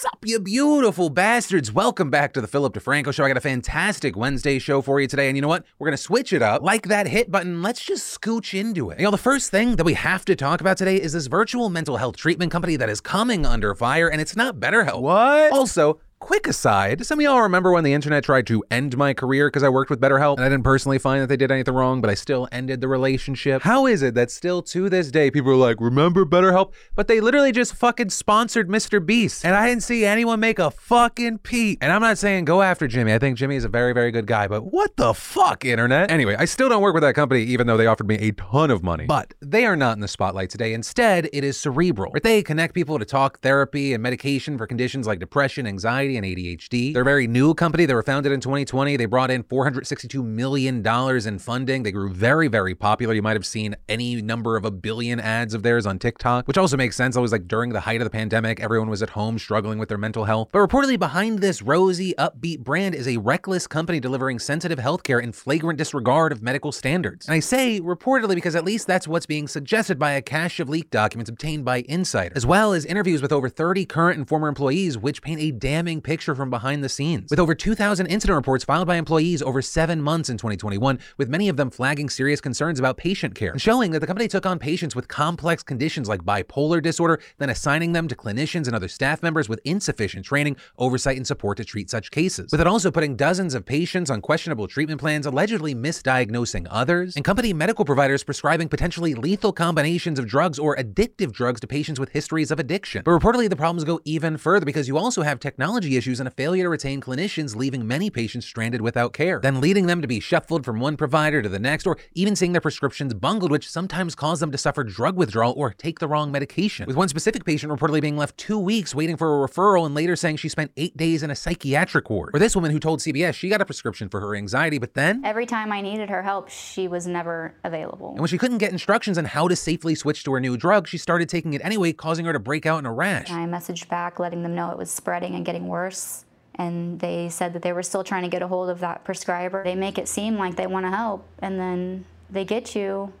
Sup, you beautiful bastards. Welcome back to the Philip DeFranco Show. I got a fantastic Wednesday show for you today. And you know what? We're going to switch it up. Like that hit button, let's just scooch into it. You know, the first thing that we have to talk about today is this virtual mental health treatment company that is coming under fire, and it's not BetterHelp. What? Also, Quick aside, some of y'all remember when the internet tried to end my career because I worked with BetterHelp and I didn't personally find that they did anything wrong, but I still ended the relationship? How is it that still to this day people are like, remember BetterHelp? But they literally just fucking sponsored Mr. Beast. And I didn't see anyone make a fucking peep. And I'm not saying go after Jimmy. I think Jimmy is a very, very good guy, but what the fuck, internet? Anyway, I still don't work with that company, even though they offered me a ton of money. But they are not in the spotlight today. Instead, it is Cerebral, where they connect people to talk therapy and medication for conditions like depression, anxiety, and ADHD. They're a very new company. They were founded in 2020. They brought in $462 million in funding. They grew very, very popular. You might have seen any number of a billion ads of theirs on TikTok, which also makes sense. Always like during the height of the pandemic, everyone was at home struggling with their mental health. But reportedly behind this rosy, upbeat brand is a reckless company delivering sensitive healthcare in flagrant disregard of medical standards. And I say reportedly because at least that's what's being suggested by a cache of leaked documents obtained by Insider, as well as interviews with over 30 current and former employees, which paint a damning picture from behind the scenes. With over 2,000 incident reports filed by employees over seven months in 2021, with many of them flagging serious concerns about patient care, showing that the company took on patients with complex conditions like bipolar disorder, then assigning them to clinicians and other staff members with insufficient training, oversight, and support to treat such cases. With it also putting dozens of patients on questionable treatment plans, allegedly misdiagnosing others, and company medical providers prescribing potentially lethal combinations of drugs or addictive drugs to patients with histories of addiction. But reportedly, the problems go even further because you also have technology issues and a failure to retain clinicians, leaving many patients stranded without care, then leading them to be shuffled from one provider to the next, or even seeing their prescriptions bungled, which sometimes cause them to suffer drug withdrawal or take the wrong medication. With one specific patient reportedly being left two weeks waiting for a referral and later saying she spent eight days in a psychiatric ward. Or this woman who told CBS she got a prescription for her anxiety, but then Every time I needed her help, she was never available. and when she couldn't get instructions on how to safely switch to her new drug, she started taking it anyway, causing her to break out in a rash. I messaged back letting them know it was spreading and getting worse. And they said that they were still trying to get a hold of that prescriber. They make it seem like they want to help, and then they get you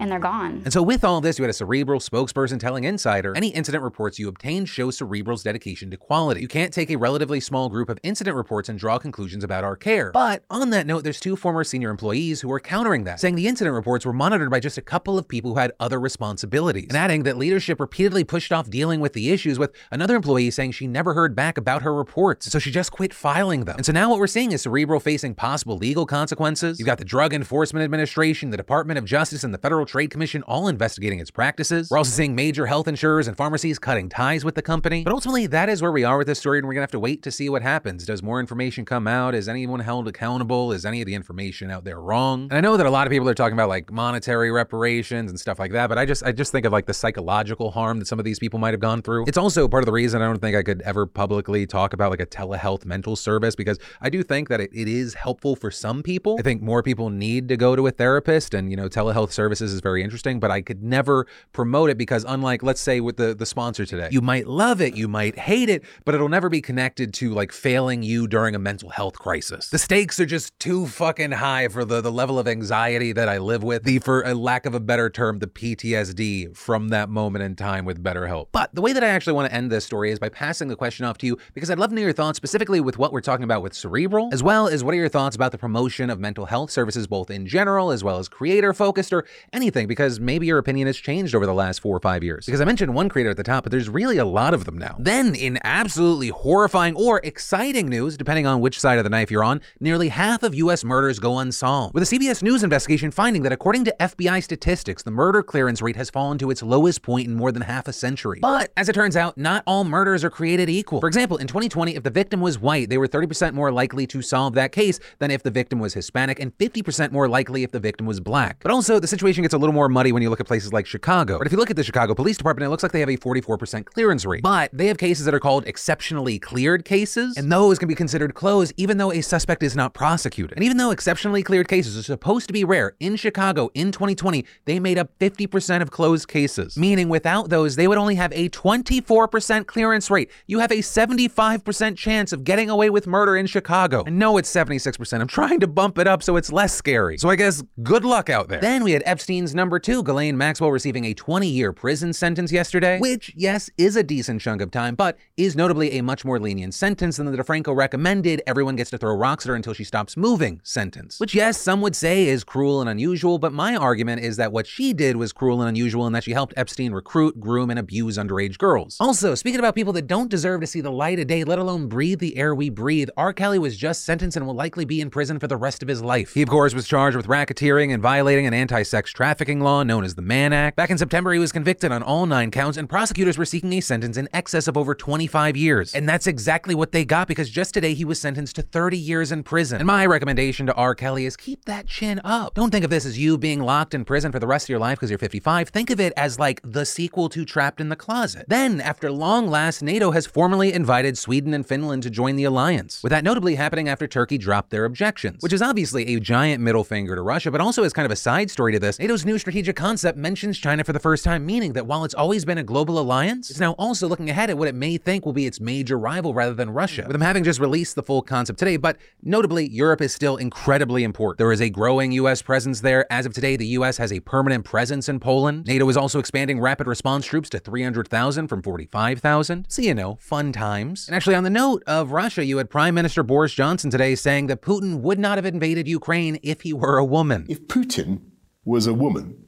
and they're gone. And so, with all this, you had a Cerebral spokesperson telling Insider any incident reports you obtain show Cerebral's dedication to quality. You can't take a relatively small group of incident reports and draw conclusions about our care. But on that note, there's two former senior employees who are countering that, saying the incident reports were monitored by just a couple of people who had other responsibilities, and adding that leadership repeatedly pushed off dealing with the issues, with another employee saying she never heard back about her reports, so she just quit filing them. And so now what we're seeing is Cerebral facing possible legal consequences. You've got the Drug Enforcement Administration, the Department of Justice, and the Federal Trade Commission all investigating its practices. We're also seeing major health insurers and pharmacies cutting ties with the company. But ultimately, that is where we are with this story, and we're gonna have to wait to see what happens. Does more information come out? Is anyone held accountable? Is any of the information out there wrong? And I know that a lot of people are talking about like monetary reparations and stuff like that, but I just I just think of like the psychological harm that some of these people might have gone through. It's also part of the reason I don't think I could ever publicly talk about like a telehealth mental service because I do think that it, it is helpful for some people. I think more people need to go to a therapist and you know telehealth services is very interesting, but I could never promote it because unlike let's say with the the sponsor today, you might love it, you might hate it, but it'll never be connected to like failing you during a mental health crisis. The stakes are just too fucking high for the the level of anxiety that I live with. The for a lack of a better term, the PTSD from that moment in time with BetterHelp. But the way that I actually want to end this story is by passing the question off to you because I'd love to know your thoughts specifically with what we're talking about with Cerebral, as well as what are your thoughts about the promotion of mental health services both in general as well as creator focused or anything because maybe your opinion has changed over the last four or five years. Because I mentioned one creator at the top, but there's really a lot of them now. Then, in absolutely horrifying or exciting news, depending on which side of the knife you're on, nearly half of U.S. murders go unsolved. With a CBS News investigation finding that according to FBI statistics, the murder clearance rate has fallen to its lowest point in more than half a century. But as it turns out, not all murders are created equal. For example, in 2020, if the victim was white, they were 30% more likely to solve that case than if the victim was Hispanic, and 50% more likely if the victim was black. But also, the situation gets a little more muddy when you look at places like Chicago. But if you look at the Chicago Police Department, it looks like they have a 44% clearance rate. But they have cases that are called exceptionally cleared cases, and those can be considered closed even though a suspect is not prosecuted. And even though exceptionally cleared cases are supposed to be rare, in Chicago in 2020, they made up 50% of closed cases. Meaning without those, they would only have a 24% clearance rate. You have a 75% chance of getting away with murder in Chicago. I know it's 76%. I'm trying to bump it up so it's less scary. So I guess good luck out there. Then we had Epstein Number two, Ghislaine Maxwell, receiving a 20 year prison sentence yesterday, which, yes, is a decent chunk of time, but is notably a much more lenient sentence than the DeFranco recommended everyone gets to throw rocks at her until she stops moving sentence. Which, yes, some would say is cruel and unusual, but my argument is that what she did was cruel and unusual and that she helped Epstein recruit, groom, and abuse underage girls. Also, speaking about people that don't deserve to see the light of day, let alone breathe the air we breathe, R. Kelly was just sentenced and will likely be in prison for the rest of his life. He, of course, was charged with racketeering and violating an anti sex trafficking law known as the Mann Act. Back in September, he was convicted on all nine counts, and prosecutors were seeking a sentence in excess of over 25 years. And that's exactly what they got because just today he was sentenced to 30 years in prison. And my recommendation to R. Kelly is keep that chin up. Don't think of this as you being locked in prison for the rest of your life because you're 55. Think of it as like the sequel to Trapped in the Closet. Then, after long last, NATO has formally invited Sweden and Finland to join the alliance, with that notably happening after Turkey dropped their objections, which is obviously a giant middle finger to Russia, but also as kind of a side story to this, NATO's new strategic concept mentions China for the first time, meaning that while it's always been a global alliance, it's now also looking ahead at what it may think will be its major rival rather than Russia, with them having just released the full concept today. But notably, Europe is still incredibly important. There is a growing U.S. presence there. As of today, the U.S. has a permanent presence in Poland. NATO is also expanding rapid response troops to 300,000 from 45,000. So, you know, fun times. And actually, on the note of Russia, you had Prime Minister Boris Johnson today saying that Putin would not have invaded Ukraine if he were a woman. If Putin was a woman,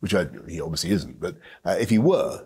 which I, he obviously isn't, but uh, if he were,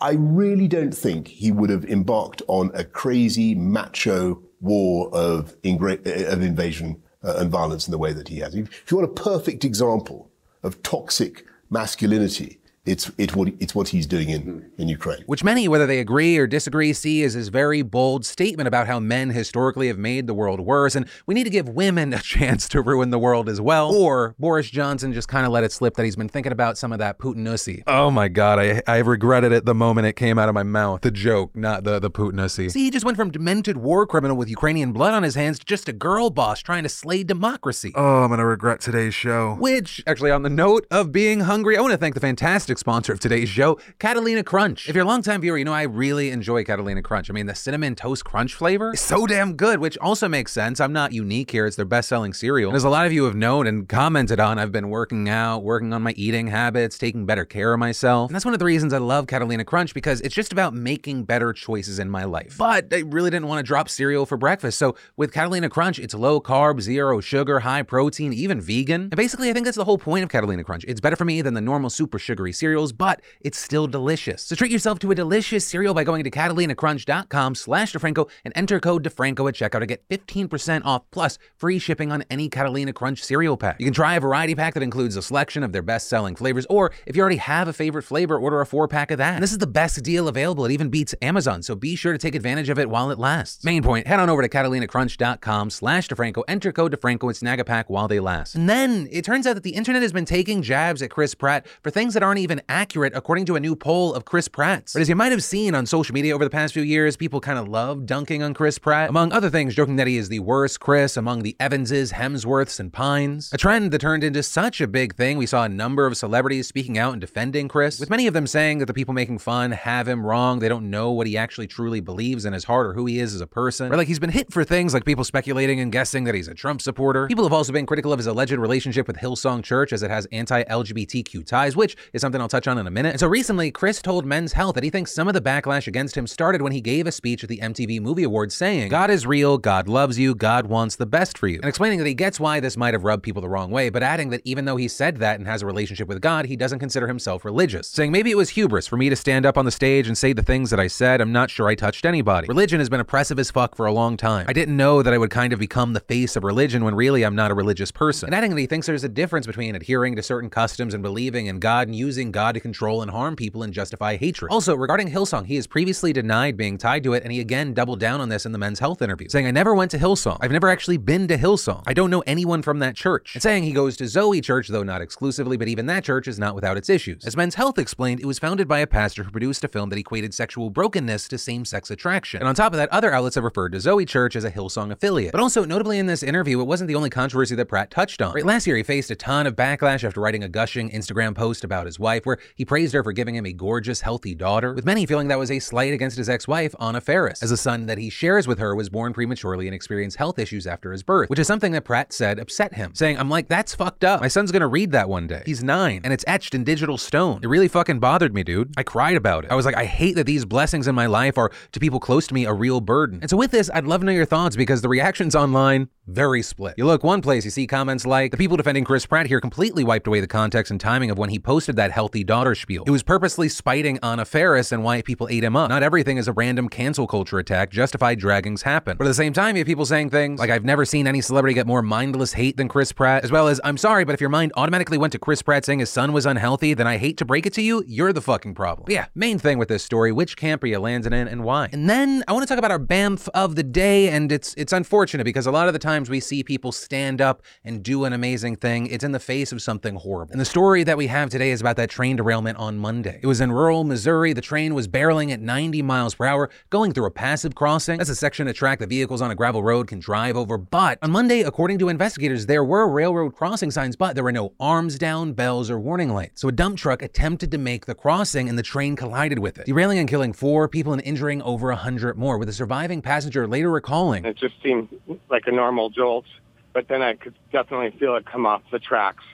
I really don't think he would have embarked on a crazy macho war of, ingra- of invasion uh, and violence in the way that he has. If you want a perfect example of toxic masculinity, it's, it, what, it's what he's doing in, mm-hmm. in Ukraine. Which many, whether they agree or disagree, see as his very bold statement about how men historically have made the world worse, and we need to give women a chance to ruin the world as well. Or Boris Johnson just kind of let it slip that he's been thinking about some of that Putinussy. Oh my god, I, I regretted it the moment it came out of my mouth. The joke, not the, the Putinussy. See, he just went from demented war criminal with Ukrainian blood on his hands to just a girl boss trying to slay democracy. Oh, I'm gonna regret today's show. Which, actually, on the note of being hungry, I want to thank the fantastic sponsor of today's show, Catalina Crunch. If you're a longtime viewer, you know I really enjoy Catalina Crunch. I mean, the cinnamon toast crunch flavor is so damn good, which also makes sense. I'm not unique here. It's their best selling cereal. And as a lot of you have known and commented on, I've been working out, working on my eating habits, taking better care of myself. And that's one of the reasons I love Catalina Crunch because it's just about making better choices in my life. But I really didn't want to drop cereal for breakfast. So with Catalina Crunch, it's low carb, zero sugar, high protein, even vegan. And basically, I think that's the whole point of Catalina Crunch. It's better for me than the normal super sugary cereals, but it's still delicious. So treat yourself to a delicious cereal by going to catalinacrunch.com slash DeFranco and enter code DeFranco at checkout to get 15% off plus free shipping on any Catalina Crunch cereal pack. You can try a variety pack that includes a selection of their best-selling flavors, or if you already have a favorite flavor, order a four-pack of that. And this is the best deal available. It even beats Amazon, so be sure to take advantage of it while it lasts. Main point, head on over to catalinacrunch.com slash DeFranco, enter code DeFranco, and snag a pack while they last. And then it turns out that the internet has been taking jabs at Chris Pratt for things that aren't even accurate according to a new poll of Chris Pratt's. But as you might have seen on social media over the past few years, people kind of love dunking on Chris Pratt, among other things, joking that he is the worst Chris among the Evanses, Hemsworths, and Pines. A trend that turned into such a big thing, we saw a number of celebrities speaking out and defending Chris, with many of them saying that the people making fun have him wrong, they don't know what he actually truly believes in his heart or who he is as a person. Or like he's been hit for things like people speculating and guessing that he's a Trump supporter. People have also been critical of his alleged relationship with Hillsong Church as it has anti-LGBTQ ties, which is something I'll touch on in a minute. So recently, Chris told Men's Health that he thinks some of the backlash against him started when he gave a speech at the MTV Movie Awards saying, God is real, God loves you, God wants the best for you. And explaining that he gets why this might have rubbed people the wrong way, but adding that even though he said that and has a relationship with God, he doesn't consider himself religious. Saying maybe it was hubris for me to stand up on the stage and say the things that I said. I'm not sure I touched anybody. Religion has been oppressive as fuck for a long time. I didn't know that I would kind of become the face of religion when really I'm not a religious person. And adding that he thinks there's a difference between adhering to certain customs and believing in God and using God to control and harm people and justify hatred. Also, regarding Hillsong, he has previously denied being tied to it, and he again doubled down on this in the men's health interview, saying, I never went to Hillsong. I've never actually been to Hillsong. I don't know anyone from that church. And saying he goes to Zoe Church, though not exclusively, but even that church is not without its issues. As Men's Health explained, it was founded by a pastor who produced a film that equated sexual brokenness to same sex attraction. And on top of that, other outlets have referred to Zoe Church as a Hillsong affiliate. But also, notably in this interview, it wasn't the only controversy that Pratt touched on. Right, last year, he faced a ton of backlash after writing a gushing Instagram post about his wife, wife, where he praised her for giving him a gorgeous, healthy daughter, with many feeling that was a slight against his ex-wife, Anna Faris, as a son that he shares with her was born prematurely and experienced health issues after his birth, which is something that Pratt said upset him, saying, I'm like, that's fucked up. My son's gonna read that one day. He's nine, and it's etched in digital stone. It really fucking bothered me, dude. I cried about it. I was like, I hate that these blessings in my life are, to people close to me, a real burden. And so with this, I'd love to know your thoughts because the reactions online, very split. You look one place, you see comments like, the people defending Chris Pratt here completely wiped away the context and timing of when he posted that healthy daughter spiel. It was purposely spiting Anna Faris and why people ate him up. Not everything is a random cancel culture attack. Justified draggings happen. But at the same time, you have people saying things like, I've never seen any celebrity get more mindless hate than Chris Pratt, as well as, I'm sorry, but if your mind automatically went to Chris Pratt saying his son was unhealthy, then I hate to break it to you, you're the fucking problem. But yeah, main thing with this story, which camp are you landing in and why? And then I want to talk about our BAMF of the day, and it's it's unfortunate because a lot of the times we see people stand up and do an amazing thing, it's in the face of something horrible. And the story that we have today is about that train derailment on Monday. It was in rural Missouri. The train was barreling at 90 miles per hour, going through a passive crossing. That's a section of track that vehicles on a gravel road can drive over. But on Monday, according to investigators, there were railroad crossing signs, but there were no arms down, bells, or warning lights. So a dump truck attempted to make the crossing and the train collided with it, derailing and killing four people and injuring over a hundred more, with a surviving passenger later recalling. It just seemed like a normal jolt, but then I could definitely feel it come off the tracks.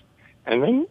And then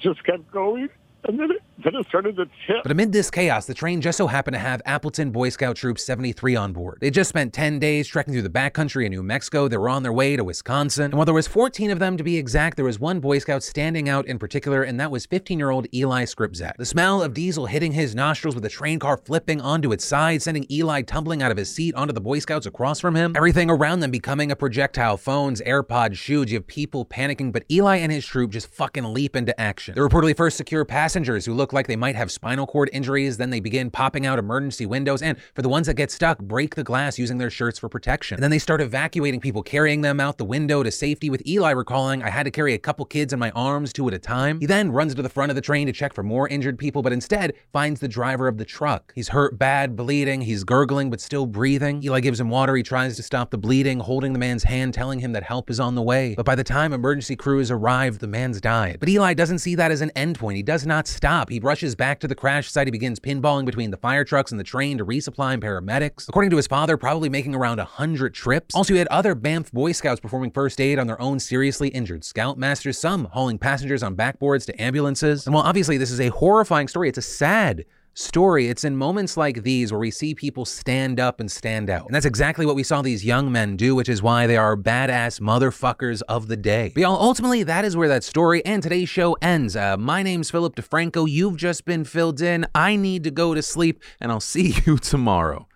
just kept going. And then it, then it started to tip. But amid this chaos, the train just so happened to have Appleton Boy Scout Troop 73 on board. They just spent 10 days trekking through the backcountry in New Mexico. They were on their way to Wisconsin. And while there was 14 of them to be exact, there was one Boy Scout standing out in particular, and that was 15-year-old Eli Skripczak. The smell of diesel hitting his nostrils with the train car flipping onto its side, sending Eli tumbling out of his seat onto the Boy Scouts across from him. Everything around them becoming a projectile. Phones, AirPods, shoes. You have people panicking, but Eli and his troop just fucking leap into action. They reportedly first secure passengers who look like they might have spinal cord injuries, then they begin popping out emergency windows, and for the ones that get stuck, break the glass using their shirts for protection. And then they start evacuating people, carrying them out the window to safety, with Eli recalling, I had to carry a couple kids in my arms, two at a time. He then runs to the front of the train to check for more injured people, but instead finds the driver of the truck. He's hurt bad, bleeding, he's gurgling, but still breathing. Eli gives him water, he tries to stop the bleeding, holding the man's hand, telling him that help is on the way. But by the time emergency crews arrive, the man's died. But Eli doesn't see that as an endpoint. He does not stop. He rushes back to the crash site. He begins pinballing between the fire trucks and the train to resupply paramedics. According to his father, probably making around 100 trips. Also, he had other BAMF Boy Scouts performing first aid on their own seriously injured Scoutmasters, some hauling passengers on backboards to ambulances. And while obviously this is a horrifying story, it's a sad story. It's in moments like these where we see people stand up and stand out. And that's exactly what we saw these young men do, which is why they are badass motherfuckers of the day. But y'all, ultimately, that is where that story and today's show ends. Uh, my name's Philip DeFranco. You've just been filled in. I need to go to sleep, and I'll see you tomorrow.